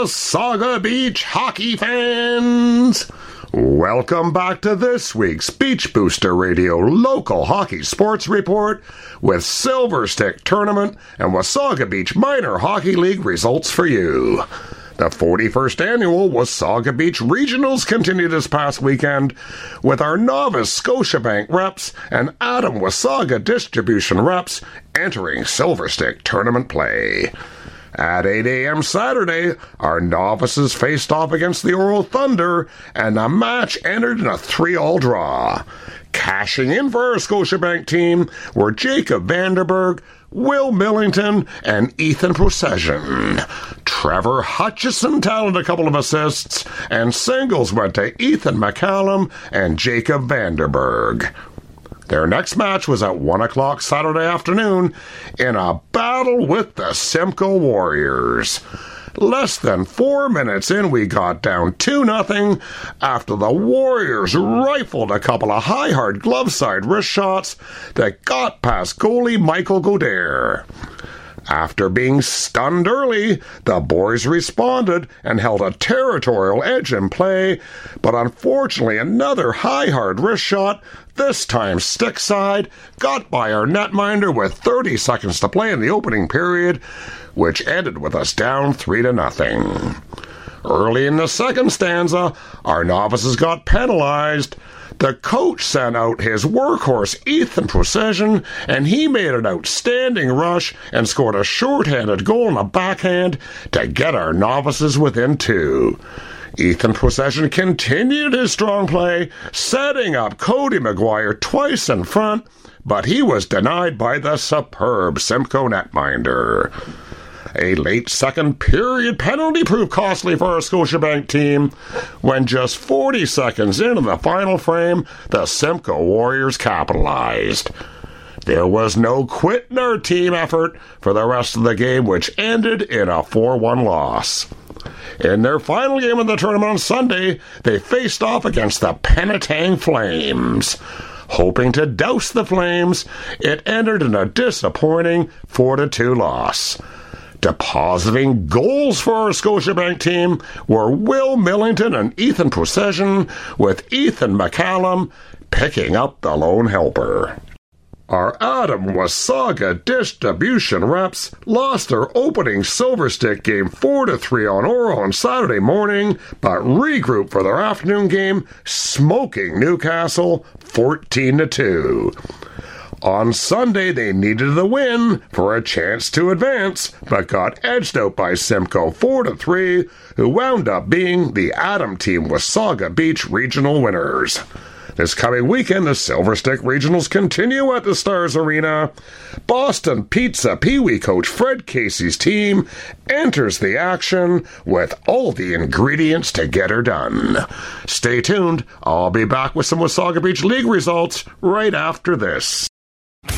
Wasaga Beach hockey fans! Welcome back to this week's Beach Booster Radio local hockey sports report with Silver Stick Tournament and Wasaga Beach Minor Hockey League results for you. The 41st annual Wasaga Beach Regionals continued this past weekend with our novice Scotiabank reps and Atom Wasaga distribution reps entering Silver Stick tournament play. At 8 a.m. Saturday, our novices faced off against the Oro Thunder, and the match ended in a 3 all draw. Cashing in for our Scotiabank team were Jacob Vanderberg, Will Millington, and Ethan Procession. Trevor Hutchison tallied a couple of assists, and singles went to Ethan McCallum and Jacob Vanderberg. Their next match was at 1 o'clock Saturday afternoon in a battle with the Simcoe Warriors. Less than four minutes in, we got down 2 nothing after the Warriors rifled a couple of high hard glove side wrist shots that got past goalie Michael Godair. After being stunned early, the boys responded and held a territorial edge in play, but unfortunately, another high hard wrist shot, this time stick side, got by our netminder with 30 seconds to play in the opening period, which ended with us down 3 to nothing. Early in the second stanza, our novices got penalized. The coach sent out his workhorse Ethan Procession, and he made an outstanding rush and scored a short-handed goal in a backhand to get our novices within two. Ethan Procession continued his strong play, setting up Cody McGuire twice in front, but he was denied by the superb Simcoe netminder. A late second period penalty proved costly for our Scotiabank team when just 40 seconds into the final frame, the Simcoe Warriors capitalized. There was no quit in our team effort for the rest of the game, which ended in a 4 1 loss. In their final game of the tournament on Sunday, they faced off against the Penetang Flames. Hoping to douse the Flames, it ended in a disappointing 4 2 loss. Depositing goals for our Scotiabank team were Will Millington and Ethan Procession, with Ethan McCallum picking up the lone helper. Our Atom Wasaga distribution reps lost their opening Silver Stick game 4 to 3 on Oro on Saturday morning, but regrouped for their afternoon game, smoking Newcastle 14 to 2. On Sunday, they needed the win for a chance to advance, but got edged out by Simcoe 4 to 3, who wound up being the Atom Team Wasaga Beach regional winners. This coming weekend, the Silver Stick Regionals continue at the Stars Arena. Boston Pizza Pee Wee coach Fred Casey's team enters the action with all the ingredients to get her done. Stay tuned. I'll be back with some Wasaga Beach League results right after this.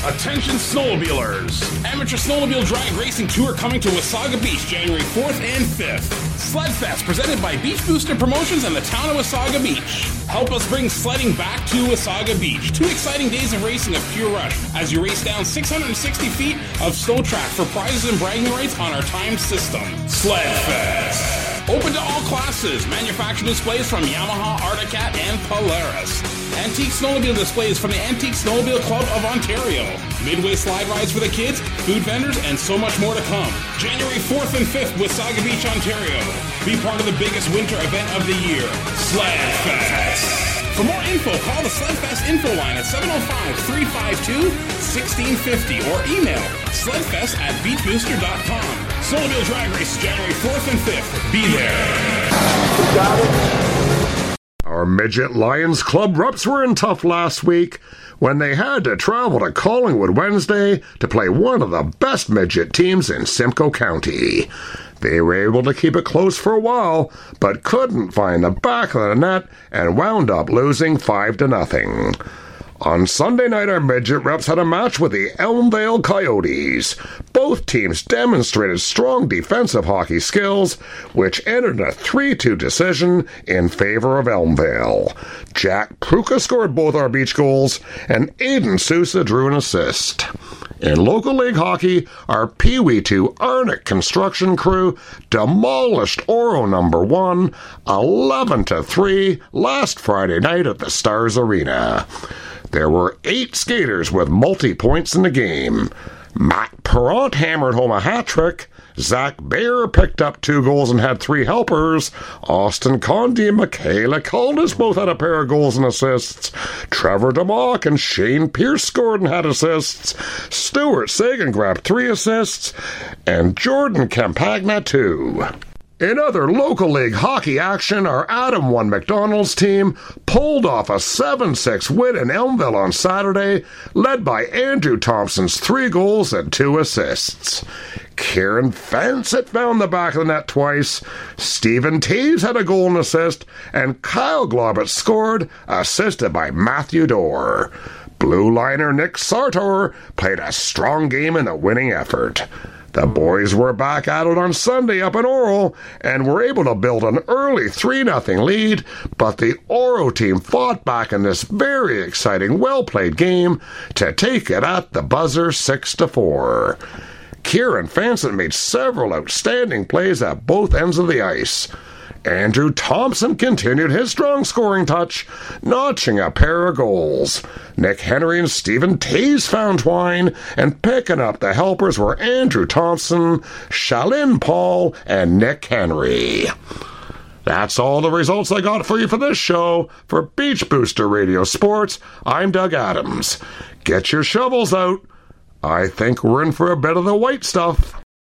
Attention snowmobilers! Amateur Snowmobile Drag Racing Tour coming to Wasaga Beach January 4th and 5th. Sledfest presented by Beach Booster Promotions and the town of Wasaga Beach. Help us bring sledding back to Wasaga Beach. Two exciting days of racing of pure rush as you race down 660 feet of snow track for prizes and bragging rights on our time system. Sledfest! Open to all classes. Manufacturing displays from Yamaha, Arctic Cat, and Polaris. Antique snowmobile displays from the Antique Snowmobile Club of Ontario. Midway slide rides for the kids, food vendors, and so much more to come. January 4th and 5th, with Wasaga Beach, Ontario. Be part of the biggest winter event of the year, Sledfest. For more info, call the Sledfest info line at 705-352-1650 or email sledfest at beachbooster.com. Snowmobile Drag Race January 4th and 5th. Be there. Our Midget Lions Club reps were in tough last week when they had to travel to Collingwood Wednesday to play one of the best midget teams in Simcoe County. They were able to keep it close for a while, but couldn't find the back of the net and wound up losing 5 to nothing. On Sunday night, our midget reps had a match with the Elmvale Coyotes. Both teams demonstrated strong defensive hockey skills, which ended in a 3 2 decision in favor of Elmvale. Jack Pruka scored both our beach goals, and Aiden Sousa drew an assist. In local league hockey, our Pee Wee 2 Arnick construction crew demolished Oro number 1 11 to 3 last Friday night at the Stars Arena. There were 8 skaters with multi points in the game. Matt Perrant hammered home a hat trick. Zach Baer picked up two goals and had three helpers. Austin Conde and Michaela Caldas both had a pair of goals and assists. Trevor DeMock and Shane Pierce scored and had assists. Stuart Sagan grabbed three assists. And Jordan Campagna two. In other local league hockey action, our Atom 1 McDonald's team pulled off a 7 6 win in Elmvale on Saturday, led by Andrew Thompson's three goals and two assists. Kieran Fansett found the back of the net twice, Stephen Teves had a goal and assist, and Kyle Globert scored, assisted by Matthew Dorr. Blue liner Nick Sartor played a strong game in the winning effort. The boys were back at it on Sunday up in Oro and were able to build an early 3 0 lead, but the Oro team fought back in this very exciting, well played game to take it at the buzzer 6 to 4. Kieran Fanson made several outstanding plays at both ends of the ice. Andrew Thompson continued his strong scoring touch, notching a pair of goals. Nick Henry and Stephen Tays found twine, and picking up the helpers were Andrew Thompson, Shalin Paul, and Nick Henry. That's all the results I got for you for this show. For Beach Booster Radio Sports, I'm Doug Adams. Get your shovels out. I think we're in for a bit of the white stuff.